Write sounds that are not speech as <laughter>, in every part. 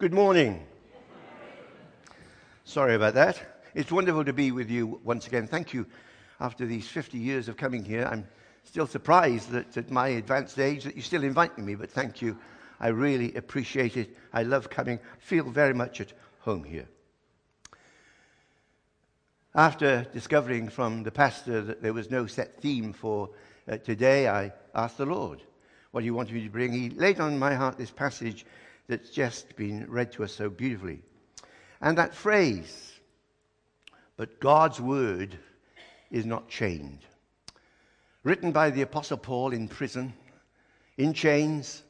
Good morning. Sorry about that. It's wonderful to be with you once again. Thank you. After these 50 years of coming here, I'm still surprised that at my advanced age that you're still invite me, but thank you. I really appreciate it. I love coming. Feel very much at home here. After discovering from the pastor that there was no set theme for uh, today, I asked the Lord what he wanted me to bring. He laid on my heart this passage that's just been read to us so beautifully. And that phrase, but God's word is not chained. Written by the Apostle Paul in prison, in chains,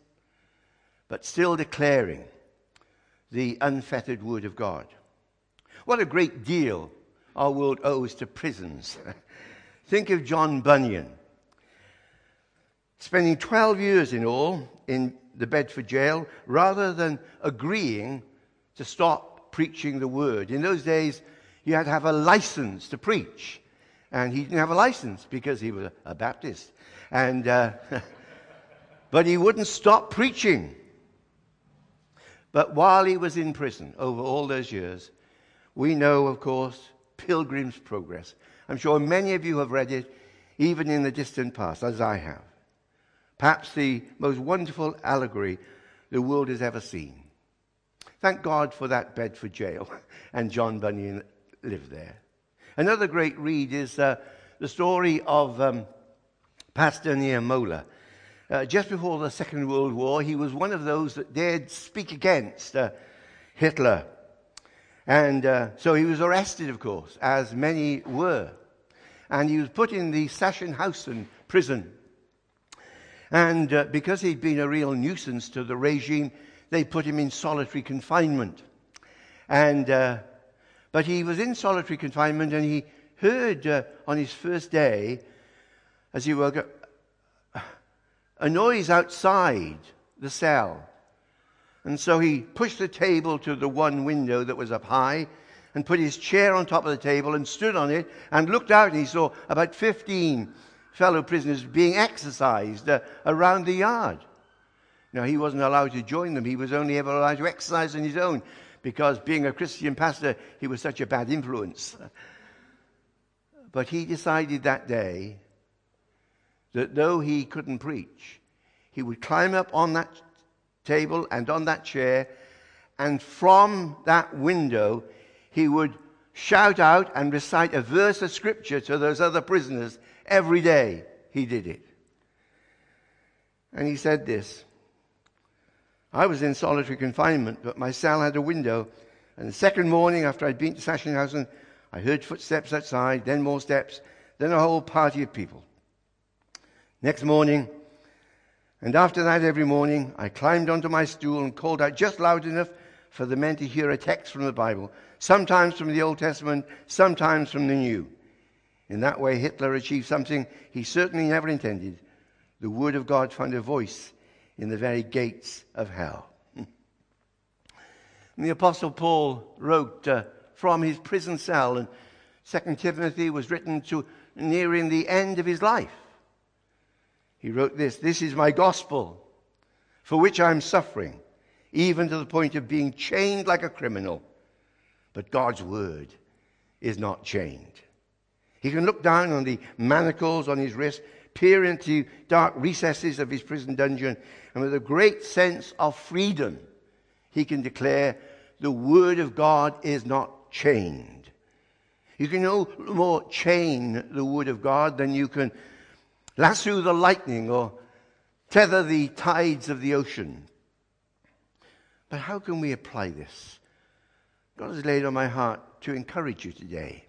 but still declaring the unfettered word of God. What a great deal our world owes to prisons. <laughs> Think of John Bunyan, spending 12 years in all in the Bedford jail rather than agreeing to stop preaching the word. In those days, you had to have a license to preach. And he didn't have a license because he was a Baptist. And, uh, <laughs> but he wouldn't stop preaching. But while he was in prison over all those years, we know, of course, Pilgrim's Progress. I'm sure many of you have read it, even in the distant past, as I have. Perhaps the most wonderful allegory the world has ever seen. Thank God for that Bedford jail, <laughs> and John Bunyan lived there. Another great read is uh, the story of um, Pastor Niemöller. Uh, just before the Second World War, he was one of those that dared speak against uh, Hitler and uh, so he was arrested, of course, as many were. And he was put in the Sachsenhausen prison. And uh, because he'd been a real nuisance to the regime, they put him in solitary confinement. And, uh, but he was in solitary confinement and he heard uh, on his first day, as he woke up, a noise outside the cell. And so he pushed the table to the one window that was up high and put his chair on top of the table and stood on it and looked out and he saw about 15 fellow prisoners being exercised uh, around the yard. Now, he wasn't allowed to join them. He was only ever allowed to exercise on his own because, being a Christian pastor, he was such a bad influence. <laughs> But he decided that day that though he couldn't preach, he would climb up on that table and on that chair, and from that window he would shout out and recite a verse of scripture to those other prisoners every day. He did it. And he said this I was in solitary confinement, but my cell had a window. And the second morning after I'd been to Sachsenhausen, I heard footsteps outside, then more steps, then a whole party of people. Next morning, and after that, every morning, I climbed onto my stool and called out just loud enough for the men to hear a text from the Bible, sometimes from the Old Testament, sometimes from the New. In that way, Hitler achieved something he certainly never intended. The Word of God found a voice in the very gates of hell. <laughs> and the Apostle Paul wrote uh, from his prison cell, and Second Timothy was written to nearing the end of his life. He wrote this This is my gospel, for which I am suffering, even to the point of being chained like a criminal. But God's word is not chained. He can look down on the manacles on his wrist, peer into dark recesses of his prison dungeon, and with a great sense of freedom, he can declare, The word of God is not chained. You can no more chain the word of God than you can lasso the lightning or tether the tides of the ocean. But how can we apply this? God has laid on my heart to encourage you today.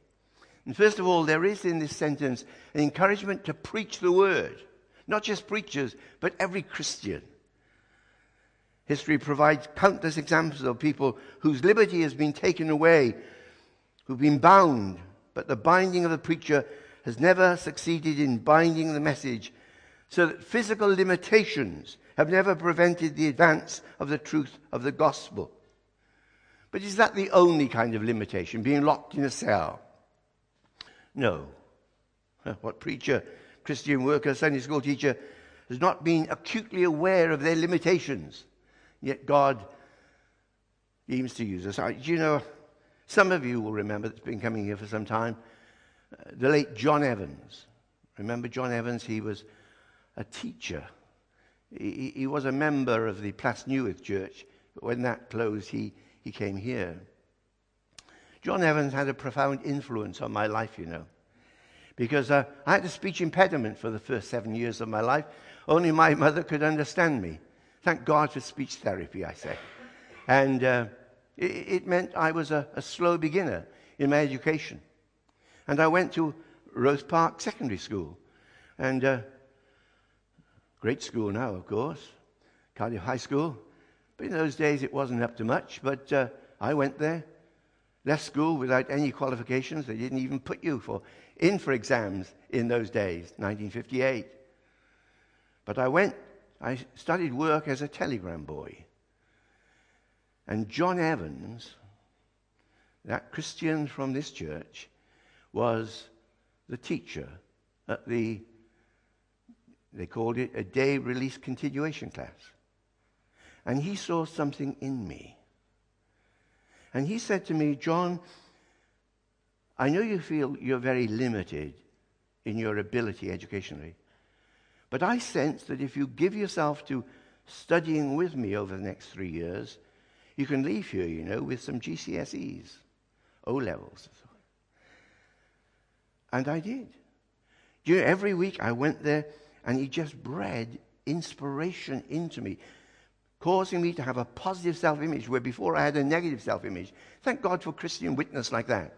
And first of all, there is in this sentence an encouragement to preach the word. Not just preachers, but every Christian. History provides countless examples of people whose liberty has been taken away, who've been bound, but the binding of the preacher has never succeeded in binding the message, so that physical limitations have never prevented the advance of the truth of the gospel. But is that the only kind of limitation, being locked in a cell? No. <laughs> What preacher, Christian worker, Sunday school teacher has not been acutely aware of their limitations? Yet God used to use us. You know, some of you will remember that's been coming here for some time, uh, the late John Evans. Remember John Evans? He was a teacher. He, he was a member of the Plas Newydd Church, but when that closed, he, he came here. John Evans had a profound influence on my life, you know, because uh, I had a speech impediment for the first seven years of my life. Only my mother could understand me. Thank God for speech therapy, I say. And uh, it, it, meant I was a, a slow beginner in my education. And I went to Rose Park Secondary School. And uh, great school now, of course, Cardiff High School. But in those days, it wasn't up to much. But uh, I went there, left school without any qualifications. They didn't even put you for, in for exams in those days, 1958. But I went, I studied work as a telegram boy. And John Evans, that Christian from this church, was the teacher at the, they called it a day release continuation class. And he saw something in me. And he said to me, John, I know you feel you're very limited in your ability educationally, but I sense that if you give yourself to studying with me over the next three years, you can leave here, you know, with some GCSEs, O levels. And I did. You know, every week I went there and he just bred inspiration into me, causing me to have a positive self image where before I had a negative self image. Thank God for Christian witness like that.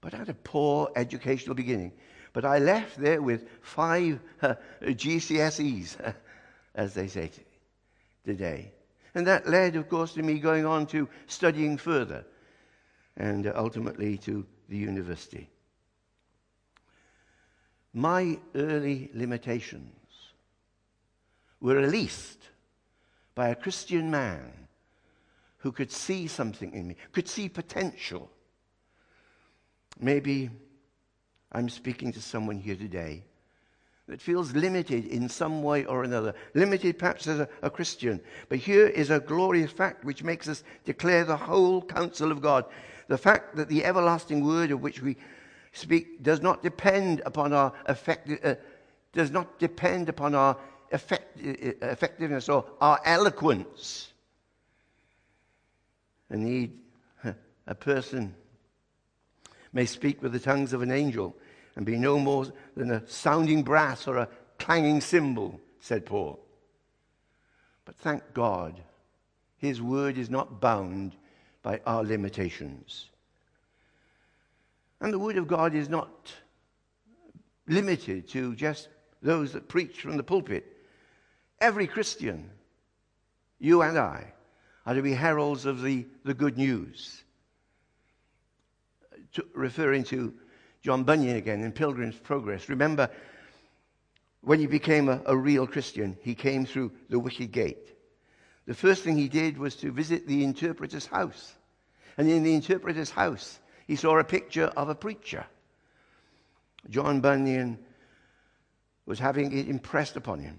But I had a poor educational beginning. But I left there with five uh, GCSEs, <laughs> as they say today. And that led, of course, to me going on to studying further and ultimately to the university my early limitations were released by a Christian man who could see something in me, could see potential. Maybe I'm speaking to someone here today that feels limited in some way or another, limited perhaps as a, a, Christian. But here is a glorious fact which makes us declare the whole counsel of God. The fact that the everlasting word of which we speak does not depend upon our effect, uh, does not depend upon our effect, effectiveness or our eloquence. Indeed, a person may speak with the tongues of an angel and be no more than a sounding brass or a clanging cymbal, said Paul. But thank God, his word is not bound by our limitations. And the Word of God is not limited to just those that preach from the pulpit. Every Christian, you and I, are to be heralds of the, the good news. To, referring to John Bunyan again in Pilgrim's Progress. Remember, when he became a, a real Christian, he came through the wicket gate. The first thing he did was to visit the interpreter's house. And in the interpreter's house, he saw a picture of a preacher. John Bunyan was having it impressed upon him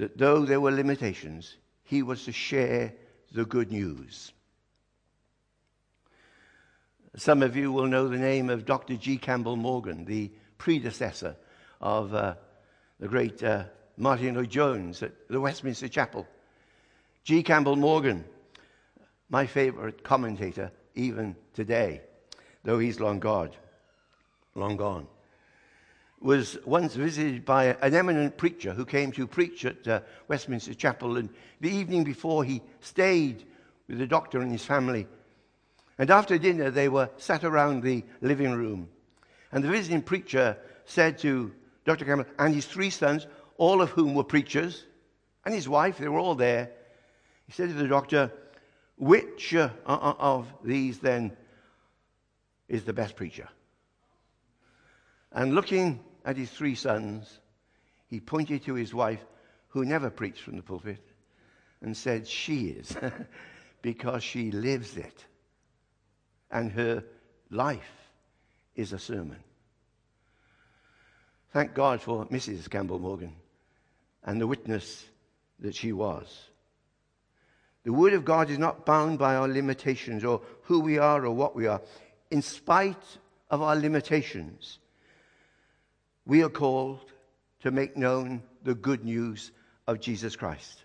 that though there were limitations, he was to share the good news. Some of you will know the name of Dr. G. Campbell Morgan, the predecessor of uh, the great uh, Martyn Lloyd-Jones at the Westminster Chapel. G. Campbell Morgan, my favorite commentator, even today, though he's long gone, long gone, was once visited by an eminent preacher who came to preach at uh, Westminster Chapel. And the evening before, he stayed with the doctor and his family. And after dinner, they were sat around the living room. And the visiting preacher said to Dr. Campbell and his three sons, all of whom were preachers, and his wife, they were all there. He said to the doctor, which uh, of these then is the best preacher? And looking at his three sons, he pointed to his wife, who never preached from the pulpit, and said, She is, <laughs> because she lives it. And her life is a sermon. Thank God for Mrs. Campbell Morgan and the witness that she was. The Word of God is not bound by our limitations or who we are or what we are. In spite of our limitations, we are called to make known the good news of Jesus Christ.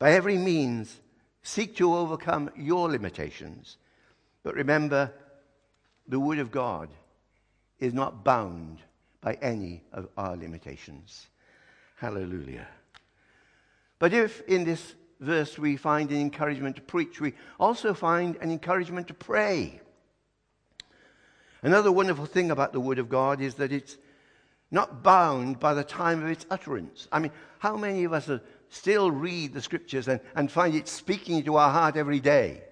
By every means, seek to overcome your limitations. But remember, the Word of God is not bound by any of our limitations. Hallelujah. But if in this verse we find an encouragement to preach, we also find an encouragement to pray. Another wonderful thing about the Word of God is that it's not bound by the time of its utterance. I mean, how many of us still read the Scriptures and, and find it speaking to our heart every day?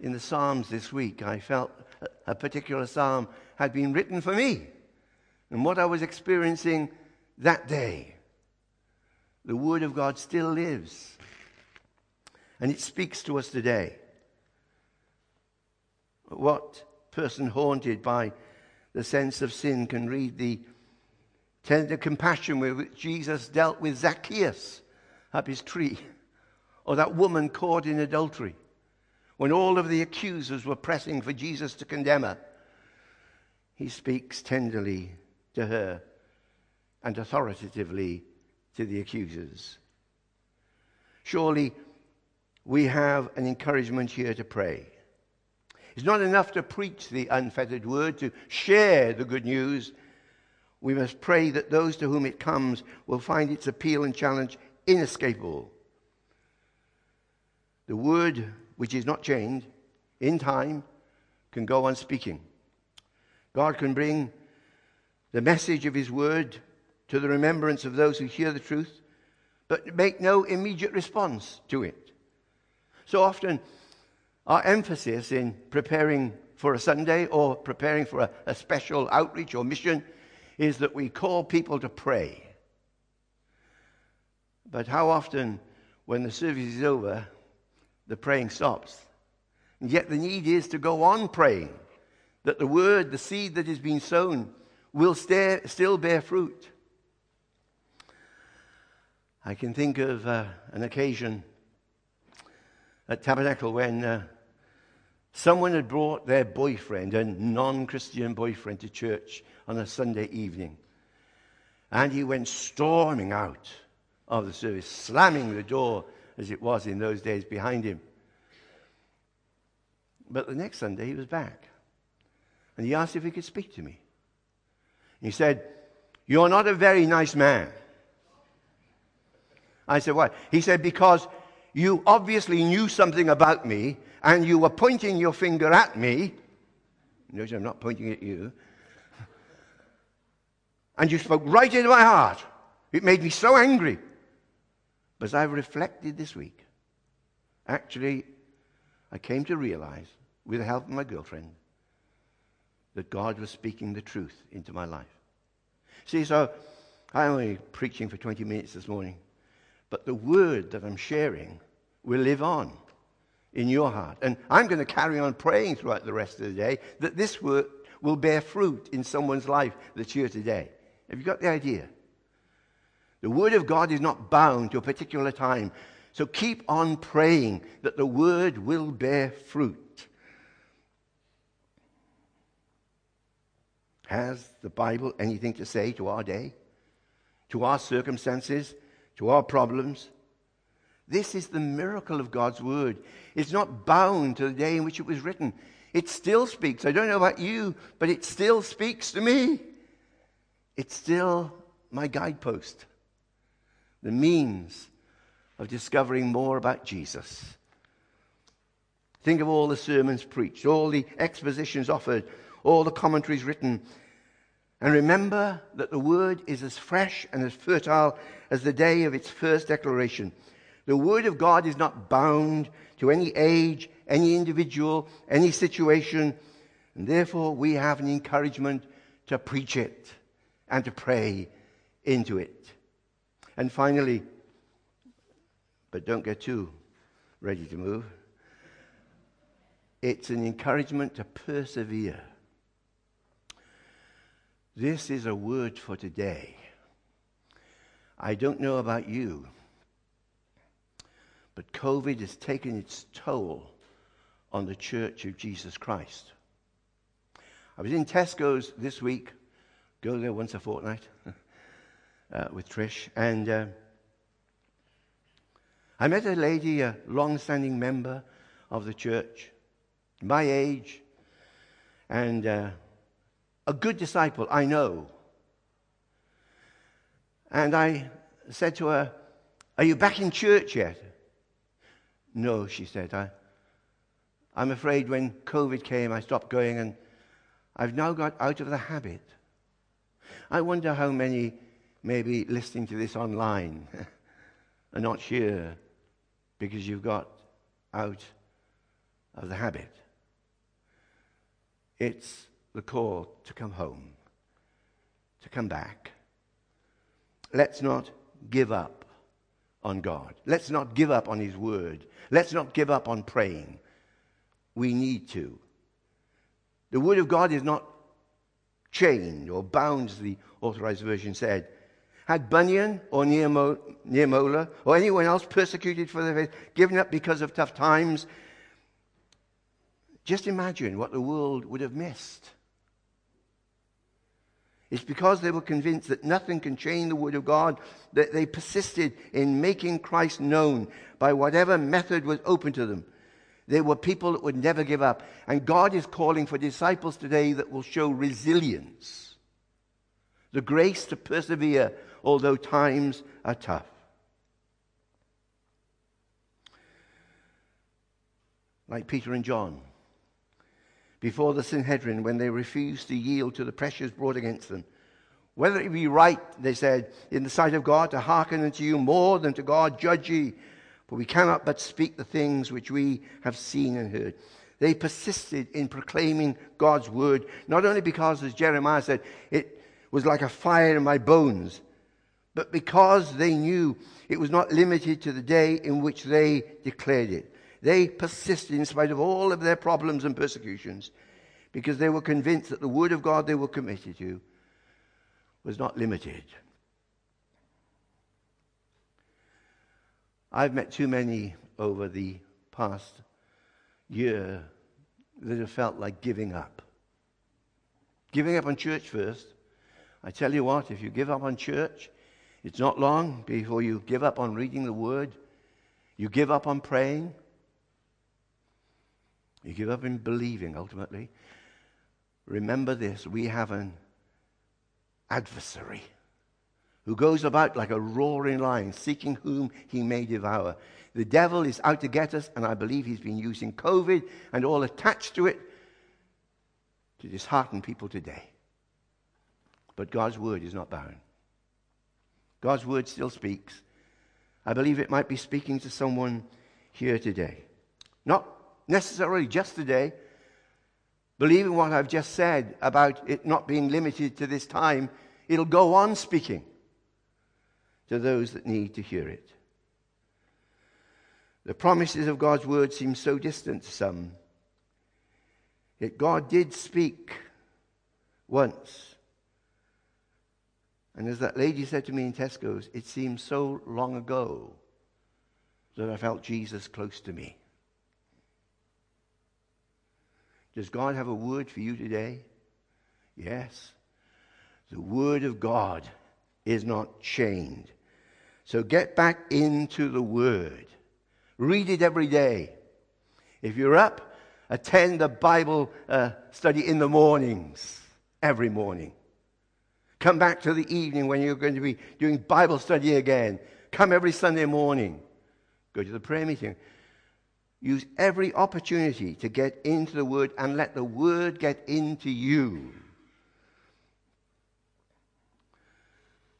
In the Psalms this week, I felt a particular psalm had been written for me and what I was experiencing that day. The Word of God still lives, and it speaks to us today. What person haunted by the sense of sin can read the tender compassion with which Jesus dealt with Zacchaeus up his tree, or that woman caught in adultery, when all of the accusers were pressing for Jesus to condemn her. He speaks tenderly to her and authoritatively to the accusers. Surely we have an encouragement here to pray. It's not enough to preach the unfettered word, to share the good news. We must pray that those to whom it comes will find its appeal and challenge inescapable. The word, which is not chained, in time can go on speaking. God can bring the message of His word to the remembrance of those who hear the truth, but make no immediate response to it. So often, our emphasis in preparing for a Sunday or preparing for a, a special outreach or mission is that we call people to pray. But how often, when the service is over, the praying stops? And yet the need is to go on praying, that the word, the seed that has been sown, will still bear fruit. I can think of uh, an occasion at Tabernacle when uh, Someone had brought their boyfriend, a non Christian boyfriend, to church on a Sunday evening. And he went storming out of the service, slamming the door as it was in those days behind him. But the next Sunday he was back. And he asked if he could speak to me. He said, You're not a very nice man. I said, Why? He said, Because you obviously knew something about me and you were pointing your finger at me, notice I'm not pointing at you, and you spoke right into my heart. It made me so angry. But as I've reflected this week, actually, I came to realize, with the help of my girlfriend, that God was speaking the truth into my life. See, so I'm only preaching for 20 minutes this morning, but the word that I'm sharing will live on in your heart. And I'm going to carry on praying throughout the rest of the day that this work will bear fruit in someone's life that's here today. Have you got the idea? The Word of God is not bound to a particular time. So keep on praying that the Word will bear fruit. Has the Bible anything to say to our day, to our circumstances, to our problems? This is the miracle of God's word. It's not bound to the day in which it was written. It still speaks. I don't know about you, but it still speaks to me. It's still my guidepost, the means of discovering more about Jesus. Think of all the sermons preached, all the expositions offered, all the commentaries written. And remember that the word is as fresh and as fertile as the day of its first declaration. The Word of God is not bound to any age, any individual, any situation, and therefore we have an encouragement to preach it and to pray into it. And finally, but don't get too ready to move, it's an encouragement to persevere. This is a word for today. I don't know about you. But COVID has taken its toll on the church of Jesus Christ. I was in Tesco's this week, go there once a fortnight <laughs> uh, with Trish, and uh, I met a lady, a long standing member of the church, my age, and uh, a good disciple, I know. And I said to her, Are you back in church yet? No, she said. I, I'm afraid when COVID came, I stopped going, and I've now got out of the habit. I wonder how many may be listening to this online <laughs> are not here because you've got out of the habit. It's the call to come home, to come back. Let's not give up on God. Let's not give up on His Word. Let's not give up on praying. We need to. The Word of God is not chained or bound, as the Authorized Version said. Had Bunyan or Niemöller or anyone else persecuted for their faith, given up because of tough times, just imagine what the world would have missed. It's because they were convinced that nothing can change the Word of God that they persisted in making Christ known by whatever method was open to them. They were people that would never give up. And God is calling for disciples today that will show resilience, the grace to persevere, although times are tough. Like Peter and John before the Sanhedrin when they refused to yield to the pressures brought against them. Whether it be right, they said, in the sight of God to hearken unto you more than to God, judge ye. For we cannot but speak the things which we have seen and heard. They persisted in proclaiming God's word, not only because, as Jeremiah said, it was like a fire in my bones, but because they knew it was not limited to the day in which they declared it. They persisted in spite of all of their problems and persecutions because they were convinced that the Word of God they were committed to was not limited. I've met too many over the past year that have felt like giving up. Giving up on church first. I tell you what, if you give up on church, it's not long before you give up on reading the Word, you give up on praying, you give up in believing ultimately. Remember this we have an adversary who goes about like a roaring lion, seeking whom he may devour. The devil is out to get us, and I believe he's been using COVID and all attached to it to dishearten people today. But God's word is not bound. God's word still speaks. I believe it might be speaking to someone here today. Not necessarily just today. Believing what I've just said about it not being limited to this time, it'll go on speaking to those that need to hear it. The promises of God's word seem so distant to some. Yet God did speak once. And as that lady said to me in Tesco's, it seems so long ago that I felt Jesus close to me. Does God have a word for you today? Yes. The word of God is not chained. So get back into the word. Read it every day. If you're up, attend the Bible uh, study in the mornings, every morning. Come back to the evening when you're going to be doing Bible study again. Come every Sunday morning. Go to the prayer meeting. Use every opportunity to get into the Word and let the Word get into you.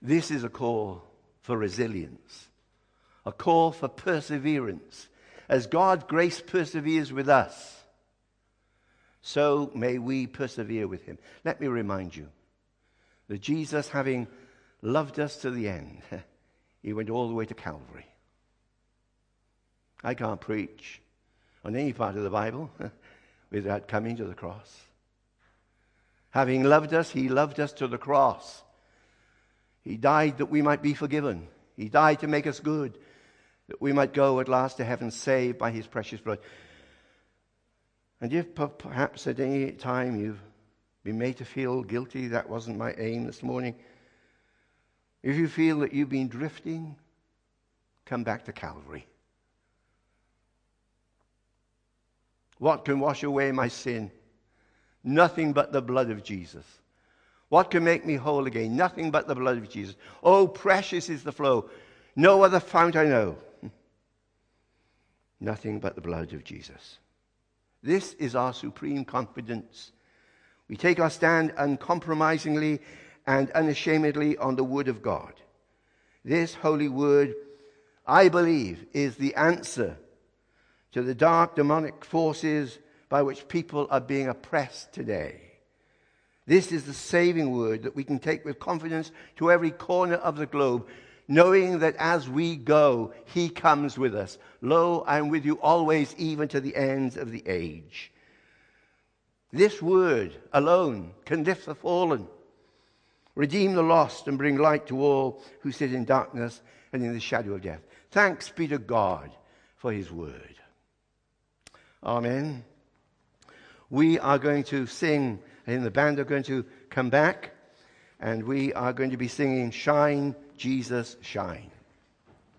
This is a call for resilience, a call for perseverance. As God's grace perseveres with us, so may we persevere with Him. Let me remind you that Jesus, having loved us to the end, <laughs> He went all the way to Calvary. I can't preach on any part of the Bible <laughs> without coming to the cross. Having loved us, he loved us to the cross. He died that we might be forgiven. He died to make us good. that we might go at last to heaven saved by his precious blood. And if perhaps at any time you've been made to feel guilty, that wasn't my aim this morning. If you feel that you've been drifting, come back to Calvary. What can wash away my sin? Nothing but the blood of Jesus. What can make me whole again? Nothing but the blood of Jesus. Oh, precious is the flow. No other fount I know. <laughs> Nothing but the blood of Jesus. This is our supreme confidence. We take our stand uncompromisingly and unashamedly on the Word of God. This holy Word, I believe, is the answer to the dark demonic forces by which people are being oppressed today. This is the saving word that we can take with confidence to every corner of the globe, knowing that as we go, He comes with us. Lo, I am with you always, even to the ends of the age. This word alone can lift the fallen, redeem the lost, and bring light to all who sit in darkness and in the shadow of death. Thanks be to God for His word. Amen. We are going to sing, and the band are going to come back, and we are going to be singing Shine, Jesus, Shine.